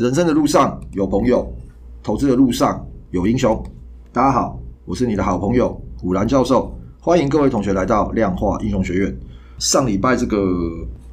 人生的路上有朋友，投资的路上有英雄。大家好，我是你的好朋友虎兰教授，欢迎各位同学来到量化英雄学院。上礼拜这个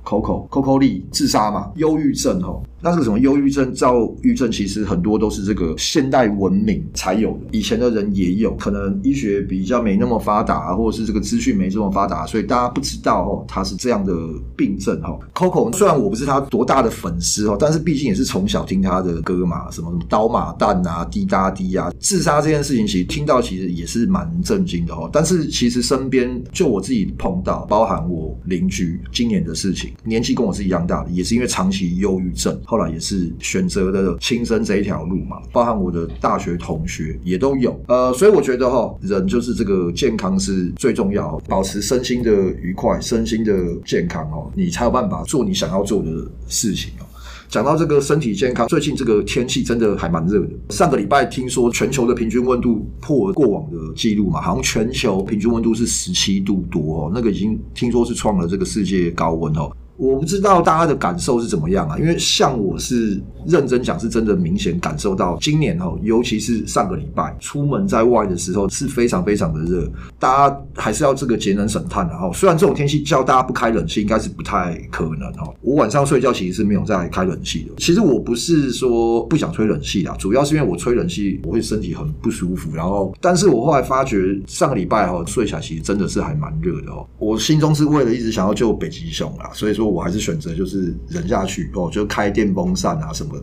Coco Coco Lee 自杀嘛，忧郁症哦。那这个什么忧郁症、躁郁症，其实很多都是这个现代文明才有的，以前的人也有。可能医学比较没那么发达，或者是这个资讯没这么发达，所以大家不知道哦，他是这样的病症哈。Coco 虽然我不是他多大的粉丝哦，但是毕竟也是从小听他的歌嘛，什么什么刀马旦啊、滴答滴啊，自杀这件事情其实听到其实也是蛮震惊的哦。但是其实身边就我自己碰到，包含我邻居今年的事情，年纪跟我是一样大的，也是因为长期忧郁症。后来也是选择了轻生这一条路嘛，包含我的大学同学也都有，呃，所以我觉得哈，人就是这个健康是最重要，保持身心的愉快，身心的健康哦，你才有办法做你想要做的事情哦。讲到这个身体健康，最近这个天气真的还蛮热的。上个礼拜听说全球的平均温度破过往的记录嘛，好像全球平均温度是十七度多哦，那个已经听说是创了这个世界高温哦。我不知道大家的感受是怎么样啊？因为像我是认真讲，是真的明显感受到今年哦，尤其是上个礼拜出门在外的时候是非常非常的热，大家还是要这个节能省碳的哈。虽然这种天气叫大家不开冷气应该是不太可能哈。我晚上睡觉其实是没有在开冷气的。其实我不是说不想吹冷气啦，主要是因为我吹冷气我会身体很不舒服。然后，但是我后来发觉上个礼拜哈睡起来其实真的是还蛮热的哦。我心中是为了一直想要救北极熊啊，所以说。我还是选择就是忍下去哦，就开电风扇啊什么，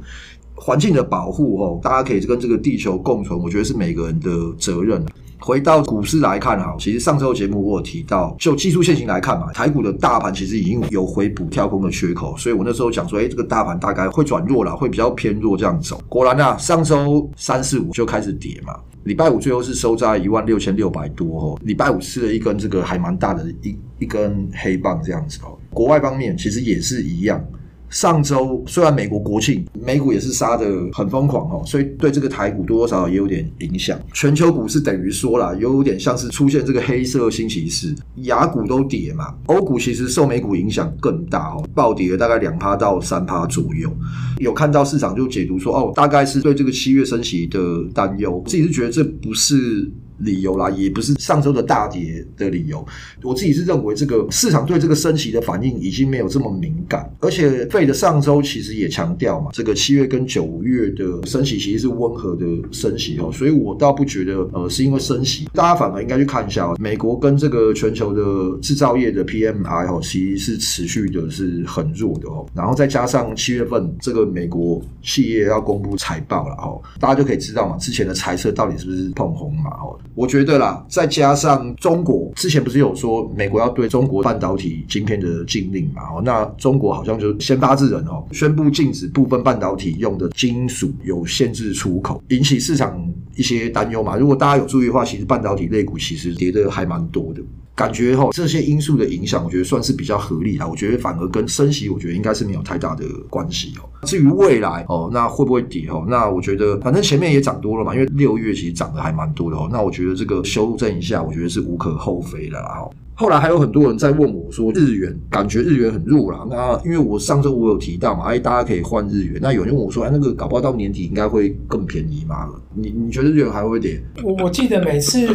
环境的保护哦，大家可以跟这个地球共存，我觉得是每个人的责任。回到股市来看哈，其实上周节目我有提到，就技术线型来看嘛，台股的大盘其实已经有回补跳空的缺口，所以我那时候讲说，哎，这个大盘大概会转弱了，会比较偏弱这样走。果然啊，上周三四五就开始跌嘛，礼拜五最后是收在一万六千六百多哦，礼拜五吃了一根这个还蛮大的一一根黑棒这样子哦。国外方面其实也是一样。上周虽然美国国庆，美股也是杀得很疯狂哦，所以对这个台股多多少少也有点影响。全球股市等于说啦，有点像是出现这个黑色星期四，雅股都跌嘛，欧股其实受美股影响更大哦，暴跌了大概两趴到三趴左右。有看到市场就解读说，哦，大概是对这个七月升息的担忧，自己是觉得这不是。理由啦，也不是上周的大跌的理由。我自己是认为，这个市场对这个升息的反应已经没有这么敏感，而且费的上周其实也强调嘛，这个七月跟九月的升息其实是温和的升息哦，所以我倒不觉得呃是因为升息，大家反而应该去看一下哦美国跟这个全球的制造业的 PMI 哦，其实是持续的是很弱的哦，然后再加上七月份这个美国企业要公布财报了哦，大家就可以知道嘛，之前的财测到底是不是碰红嘛哦。我觉得啦，再加上中国之前不是有说美国要对中国半导体晶片的禁令嘛？哦，那中国好像就先发制人哦，宣布禁止部分半导体用的金属有限制出口，引起市场一些担忧嘛。如果大家有注意的话，其实半导体类股其实跌的还蛮多的。感觉哈，这些因素的影响，我觉得算是比较合理啦。我觉得反而跟升息，我觉得应该是没有太大的关系哦。至于未来哦，那会不会跌哦？那我觉得反正前面也涨多了嘛，因为六月其实涨得还蛮多的哦。那我觉得这个修正一下，我觉得是无可厚非的啦。后来还有很多人在问我说，日元感觉日元很弱啦。那因为我上周我有提到嘛，哎，大家可以换日元。那有人问我说，哎，那个搞不好到年底应该会更便宜吗？你你觉得日元还会跌？我我记得每次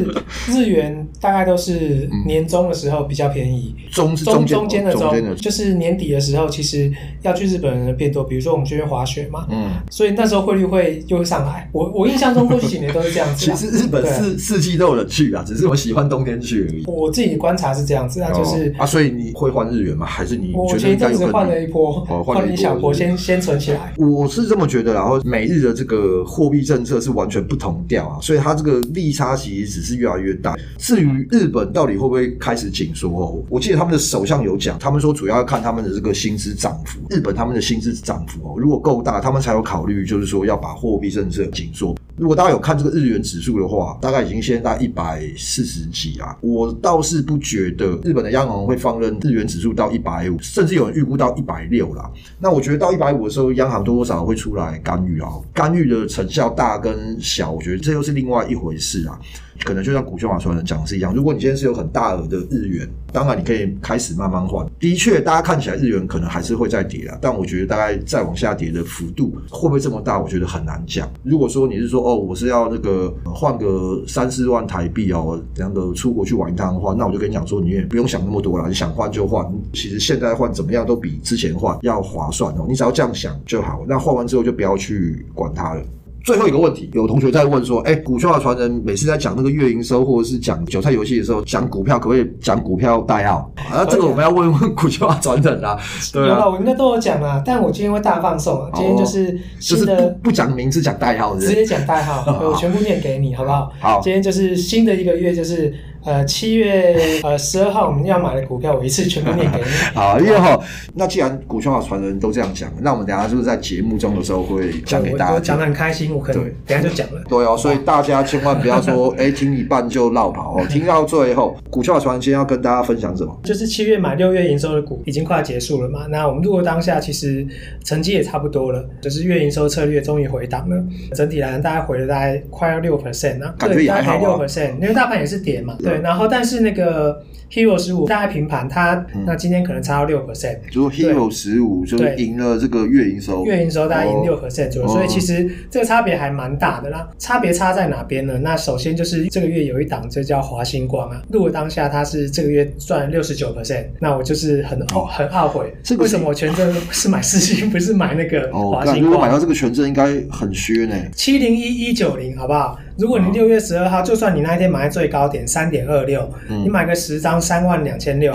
日元大概都是年中的时候比较便宜，中是中中间的中，就是年底的时候，其实要去日本人的变多。比如说我们去滑雪嘛，嗯，所以那时候汇率会又会上来。我我印象中过去几年都是这样子。其实日本四四季都有人去啊，只是我喜欢冬天去而已。我自己观察。是这样子那，就是啊，所以你会换日元吗？还是你？我前一阵子换了一波，换了一小波，先先存起来。我是这么觉得，然后美日的这个货币政策是完全不同调啊，所以它这个利差其实只是越来越大。至于日本到底会不会开始紧缩哦？我记得他们的首相有讲，他们说主要要看他们的这个薪资涨幅。日本他们的薪资涨幅哦，如果够大，他们才有考虑，就是说要把货币政策紧缩。如果大家有看这个日元指数的话，大概已经现在一百四十几啊，我倒是不觉得日本的央行会放任日元指数到一百五，甚至有人预估到一百六啦。那我觉得到一百五的时候，央行多多少少会出来干预啊，干预的成效大跟小，我觉得这又是另外一回事啊。可能就像股票法所人讲的是一样，如果你今天是有很大额的日元，当然你可以开始慢慢换。的确，大家看起来日元可能还是会再跌啊，但我觉得大概再往下跌的幅度会不会这么大，我觉得很难讲。如果说你是说哦，我是要那个换个三四万台币哦，这样的出国去玩一趟的话，那我就跟你讲说，你也不用想那么多了，你想换就换。其实现在换怎么样都比之前换要划算哦，你只要这样想就好。那换完之后就不要去管它了。最后一个问题，有同学在问说：“哎，股票的传人每次在讲那个月营收，或者是讲韭菜游戏的时候，讲股票可不可以讲股票代号？啊，这个我们要问问股票的传人啦。对啊，我应该都有讲啊，但我今天会大放送啊！今天就是新的，就是不讲名字，讲代号，直接讲代号，我全部念给你，好不好？好，今天就是新的一个月，就是。呃，七月呃十二号我们要买的股票，我一次全部念给你。好，因为哈，那既然股票传人都这样讲，那我们等下是不是在节目中的时候会讲给大家？讲的很开心，我可能等下就讲了。对哦，所以大家千万不要说，哎，听一半就落跑哦，听到最后，股票传人今天要跟大家分享什么？就是七月买六月营收的股已经快结束了嘛，那我们如果当下其实成绩也差不多了，就是月营收策略终于回档了，整体来大概回了大概快要六 percent 啊，感觉也还好，六 percent，因为大盘也是跌嘛，对，然后但是那个。Hero 十五大概平盘，它那今天可能差到六 percent。就 Hero 十五就赢了这个月营收，月营收大概赢六 percent 左右，所以其实这个差别还蛮大的啦。差别差在哪边呢？那首先就是这个月有一档，这叫华星光啊。如果当下它是这个月赚六十九 percent，那我就是很很懊悔。为什么我权证是买四星，不是买那个华星光？如果买到这个权证，应该很削呢。七零一一九零，好不好？如果你六月十二号，就算你那一天买在最高点三点二六，你买个十张三万两千六，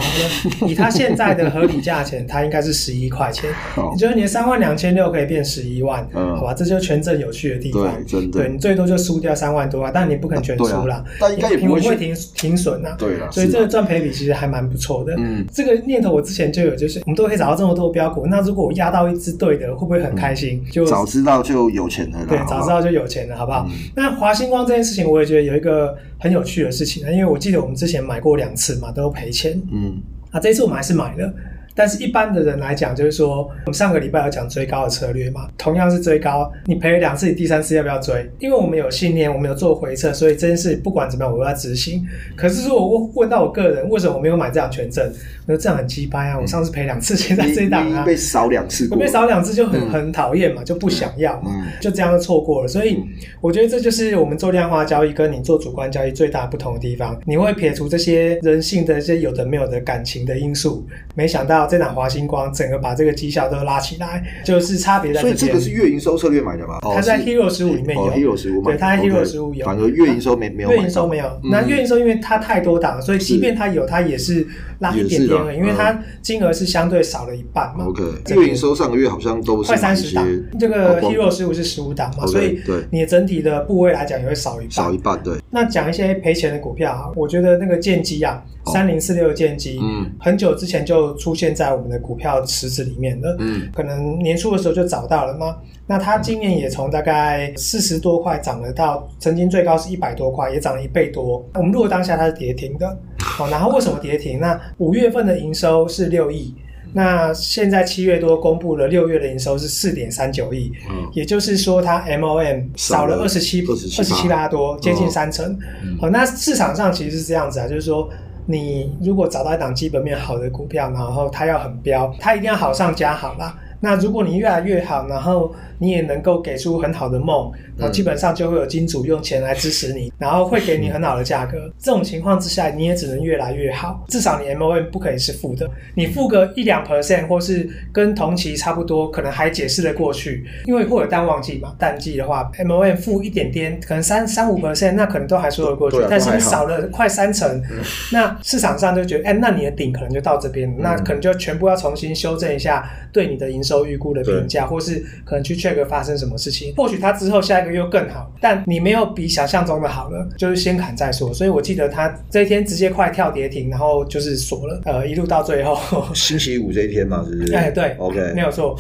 以它现在的合理价钱，它应该是十一块钱。你觉得你的三万两千六可以变十一万？好吧，这就是权证有趣的地方。对，真的。对，你最多就输掉三万多啊，但你不可能全输了。但应该也不会停停损呐。对啊。所以这个赚赔比其实还蛮不错的。嗯。这个念头我之前就有，就是我们都可以找到这么多标股，那如果我压到一只对的，会不会很开心？就早知道就有钱了。对，早知道就有钱了，好不好？那华星光这件事情，我也觉得。有一个很有趣的事情啊，因为我记得我们之前买过两次嘛，都赔钱。嗯，啊，这一次我们还是买了。但是一般的人来讲，就是说，我们上个礼拜有讲追高的策略嘛，同样是追高，你赔了两次，你第三次要不要追？因为我们有信念，我们有做回撤，所以这件事不管怎么样，我都要执行。可是如果问到我个人，为什么我没有买这样权证？那这样很鸡掰啊！我上次赔两次，现在这一档啊，被少两次，我被少两次就很很讨厌嘛，就不想要嘛，就这样就错过了。所以我觉得这就是我们做量化交易跟你做主观交易最大不同的地方。你会撇除这些人性的这些有的没有的感情的因素，没想到这档华星光整个把这个绩效都拉起来，就是差别在这边。所以这个是月营收策略买的吗？它在 Hero 十五里面有，Hero 十五买，对，它在 Hero 十五有，反而月营收没没有，月营收没有。那月营收因为它太多档，所以即便它有，它也是拉一点点而已，因为它。金额是相对少了一半嘛。OK，月营收上个月好像都是快三十档，这个 Hero 十五是十五档嘛，所以你的整体的部位来讲也会少一半。少一半，对。那讲一些赔钱的股票啊，我觉得那个建机啊，三零四六的建机，嗯，很久之前就出现在我们的股票池子里面了，嗯，可能年初的时候就找到了吗？那它今年也从大概四十多块涨了到曾经最高是一百多块，也涨了一倍多。我们如果当下它是跌停的，哦，然后为什么跌停？那五月份的营收是六亿，那现在七月多公布了六月的营收是四点三九亿，嗯，也就是说它 MOM 少了二十七二十七八多，接近三成。好，那市场上其实是这样子啊，就是说你如果找到一档基本面好的股票，然后它要很飙，它一定要好上加好啦。那如果你越来越好，然后你也能够给出很好的梦，然后基本上就会有金主用钱来支持你，然后会给你很好的价格。这种情况之下，你也只能越来越好。至少你 MOM 不可以是负的，你负个一两 percent 或是跟同期差不多，可能还解释得过去，因为会有淡旺季嘛。淡季的话，MOM 负一点点，可能三三五 percent，那可能都还说得过去。但是你少了快三成，那市场上就觉得，哎，那你的顶可能就到这边，那可能就全部要重新修正一下对你的营收。都预估的评价，或是可能去 check 发生什么事情，或许他之后下一个月又更好，但你没有比想象中的好了，就是先砍再说。所以我记得他这一天直接快跳跌停，然后就是锁了，呃，一路到最后 星期五这一天嘛，是不是？哎，对，OK，没有错。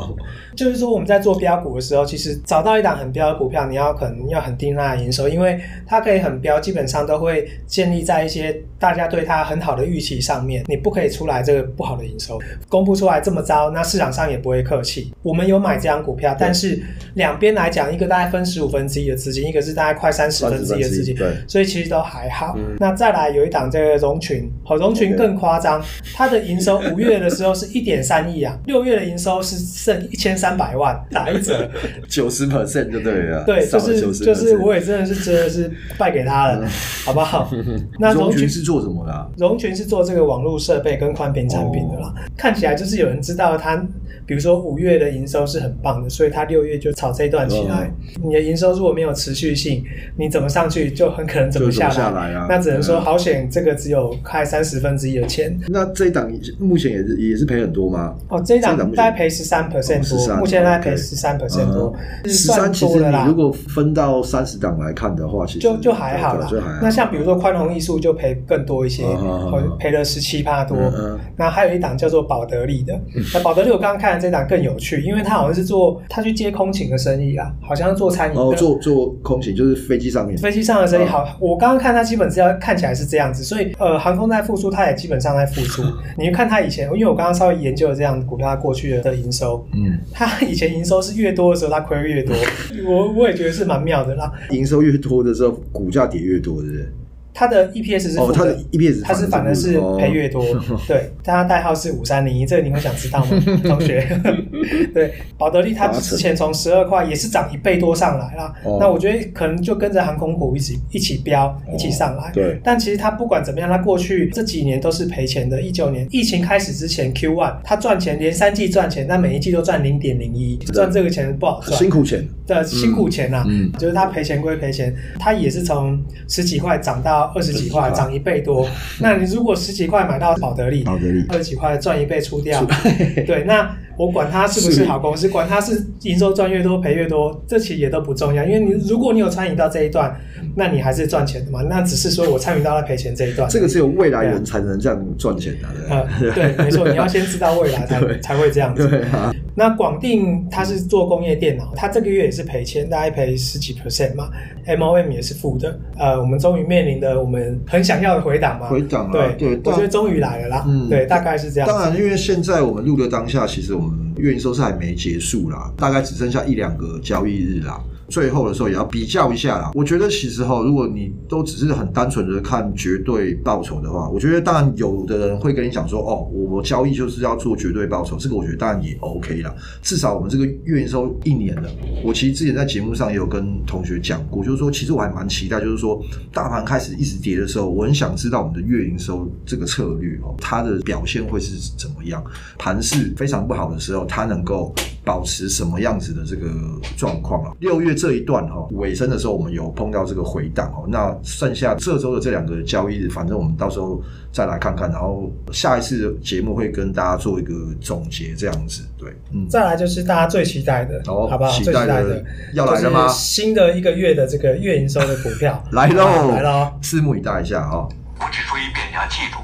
就是说我们在做标股的时候，其实找到一档很标的股票，你要可能要很盯它的营收，因为它可以很标，基本上都会建立在一些大家对它很好的预期上面。你不可以出来这个不好的营收公布出来这么糟，那市场上。商也不会客气。我们有买这张股票，但是两边来讲，一个大概分十五分之一的资金，一个是大概快三十分之一的资金，对，所以其实都还好。嗯、那再来有一档这个融群，好，融群更夸张，它的营收 五月的时候是一点三亿啊，六月的营收是剩一千三百万，打一折，九十 percent 就对了。对，就是就是我也真的是真的是败给他了，好不好？那融群是做什么的、啊？融群是做这个网络设备跟宽频产品的啦，哦、看起来就是有人知道他。比如说五月的营收是很棒的，所以他六月就炒这一段起来。你的营收如果没有持续性，你怎么上去就很可能怎么下来。下来啊、那只能说好险，这个只有开三十分之一的钱。那这一档目前也是也是赔很多吗？哦，这一档大概赔十三 percent 多，目前大概赔十三 percent 多，十三其实你如果分到三十档来看的话，其实就就还好啦。那像比如说宽宏艺术就赔更多一些，赔了十七趴多。那还有一档叫做宝得利的，那宝得利我刚刚看。这档更有趣，因为他好像是做他去接空勤的生意啊，好像是做餐饮。哦，做做空勤就是飞机上面。飞机上的生意好，哦、我刚刚看他基本资料看起来是这样子，所以呃，航空在复苏，他也基本上在复苏。你看他以前，因为我刚刚稍微研究了这样股票，他过去的的营收，嗯，他以前营收是越多的时候，他亏越多。我我也觉得是蛮妙的啦。营收越多的时候，股价跌越多，对不对？它的 EPS 是负的，它的 EPS 它是反而是赔越多，对，它代号是五三零一，这个你会想知道吗，同学？对，保德利它之前从十二块也是涨一倍多上来啦，那我觉得可能就跟着航空股一起一起飙，一起上来。对，但其实它不管怎么样，它过去这几年都是赔钱的。一九年疫情开始之前 Q one 它赚钱，连三季赚钱，但每一季都赚零点零一，赚这个钱不好赚，辛苦钱，对，辛苦钱呐，嗯，就是它赔钱归赔钱，它也是从十几块涨到。二十几块涨一倍多，那你如果十几块买到宝得利，二十几块赚一倍出掉，对，那我管它是不是好公司，管它是营收赚越多赔越多，这其实也都不重要，因为你如果你有参与到这一段，那你还是赚钱的嘛。那只是说我参与到了赔钱这一段，这个只有未来人才能这样赚钱的。对，没错，你要先知道未来才 才会这样子。那广定它是做工业电脑，它这个月也是赔钱，大概赔十几 percent 嘛，MOM 也是负的。呃，我们终于面临的我们很想要的回档嘛，回档对对，我觉得终于来了啦。嗯，对，大概是这样。当然，因为现在我们录的当下，其实我们月营收是还没结束啦，大概只剩下一两个交易日啦。最后的时候也要比较一下啦。我觉得其实哈，如果你都只是很单纯的看绝对报酬的话，我觉得当然有的人会跟你讲说，哦，我交易就是要做绝对报酬，这个我觉得当然也 OK 啦。至少我们这个月营收一年了，我其实之前在节目上也有跟同学讲过，就是说其实我还蛮期待，就是说大盘开始一直跌的时候，我很想知道我们的月营收这个策略哦，它的表现会是怎么样？盘势非常不好的时候，它能够保持什么样子的这个状况啊？六月。这一段哈尾声的时候，我们有碰到这个回档哦。那剩下这周的这两个交易日，反正我们到时候再来看看。然后下一次节目会跟大家做一个总结，这样子对。嗯，再来就是大家最期待的，哦，好不好？最期待的要来了吗？新的一个月的这个月营收的股票来喽，来喽，拭目以待一下哈。我举出一遍，你要记住。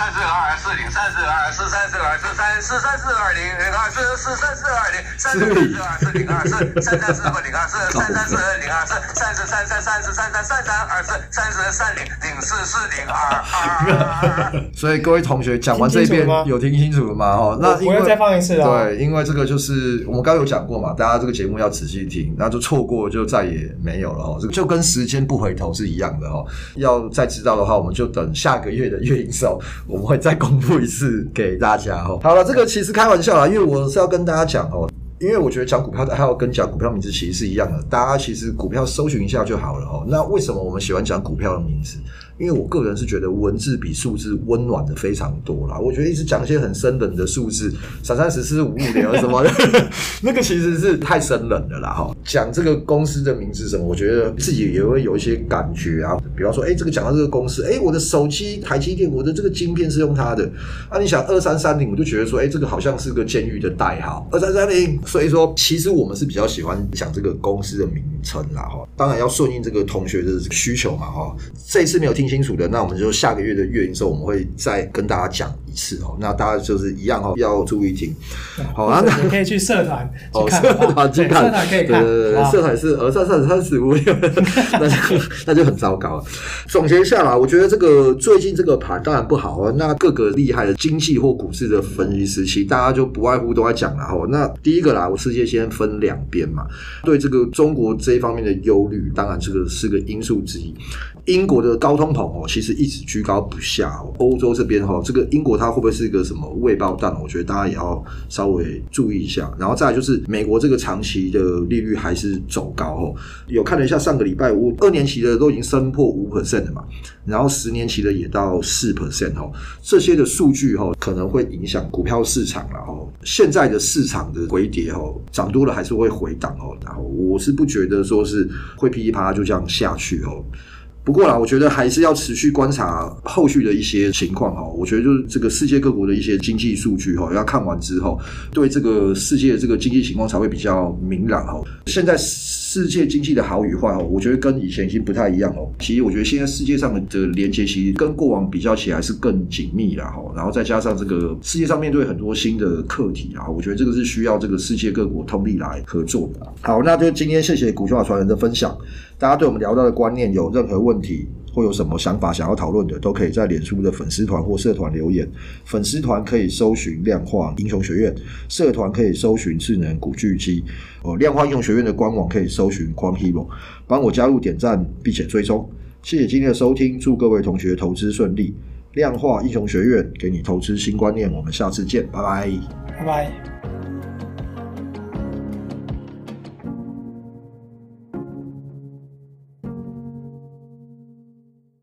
三四二四零三四二四三四二四三四三四二零零二四四三四二零三四四二四零二四三三四零二四三三四零二四三四三三三四三三三三二四三四三零零四四零二二。所以各位同学讲完这边有听清楚了吗？哦，那我要再放一次啊。对，因为这个就是我们刚刚有讲过嘛，大家这个节目要仔细听，那就错过就再也没有了哦。这个就跟时间不回头是一样的哦。要再知道的话，我们就等下个月的月营收。我们会再公布一次给大家哦。好了，这个其实开玩笑啦，因为我是要跟大家讲哦，因为我觉得讲股票的还要跟讲股票名字其实是一样的，大家其实股票搜寻一下就好了哦。那为什么我们喜欢讲股票的名字？因为我个人是觉得文字比数字温暖的非常多啦。我觉得一直讲一些很生冷的数字，三三十四五五零什么的，那个其实是太生冷的啦。哈，讲这个公司的名字什么，我觉得自己也会有一些感觉啊。比方说，哎，这个讲到这个公司，哎，我的手机台积电，我的这个晶片是用它的。啊，你想二三三零，我就觉得说，哎，这个好像是个监狱的代号，二三三零。所以说，其实我们是比较喜欢讲这个公司的名称啦。哈，当然要顺应这个同学的需求嘛。哈，这一次没有听清楚的，那我们就下个月的月营收，我们会再跟大家讲一次哦。那大家就是一样哦，要注意听。好啊，那你可以去社团去看，社团去看，社团可以看。对对对，社团是呃三三三十五，那就那就很糟糕了。总结一下啦，我觉得这个最近这个盘当然不好啊。那各个厉害的经济或股市的分析时期，大家就不外乎都在讲了哦。那第一个啦，我世界先分两边嘛，对这个中国这一方面的忧虑，当然这个是个因素之一。英国的高通膨哦，其实一直居高不下哦。欧洲这边哈，这个英国它会不会是一个什么未爆弹？我觉得大家也要稍微注意一下。然后再来就是美国这个长期的利率还是走高哦。有看了一下上个礼拜五二年期的都已经升破五 percent 了嘛，然后十年期的也到四 percent 哦。这些的数据哈可能会影响股票市场了哈。现在的市场的回跌哦，涨多了还是会回档哦。然后我是不觉得说是会噼里啪啦就这样下去哦。不过啦，我觉得还是要持续观察后续的一些情况哈。我觉得就是这个世界各国的一些经济数据哈，要看完之后，对这个世界的这个经济情况才会比较明朗哈。现在世界经济的好与坏哦，我觉得跟以前已经不太一样哦。其实我觉得现在世界上的连接其实跟过往比较起来是更紧密了哈。然后再加上这个世界上面对很多新的课题啊，我觉得这个是需要这个世界各国通力来合作的。好，那就今天谢谢股球法传人的分享。大家对我们聊到的观念有任何问题，或有什么想法想要讨论的，都可以在脸书的粉丝团或社团留言。粉丝团可以搜寻量化英雄学院，社团可以搜寻智能古巨基。哦，量化英雄学院的官网可以搜寻 q u a n Hero，帮我加入点赞并且追踪。谢谢今天的收听，祝各位同学投资顺利。量化英雄学院给你投资新观念，我们下次见，拜拜，拜拜。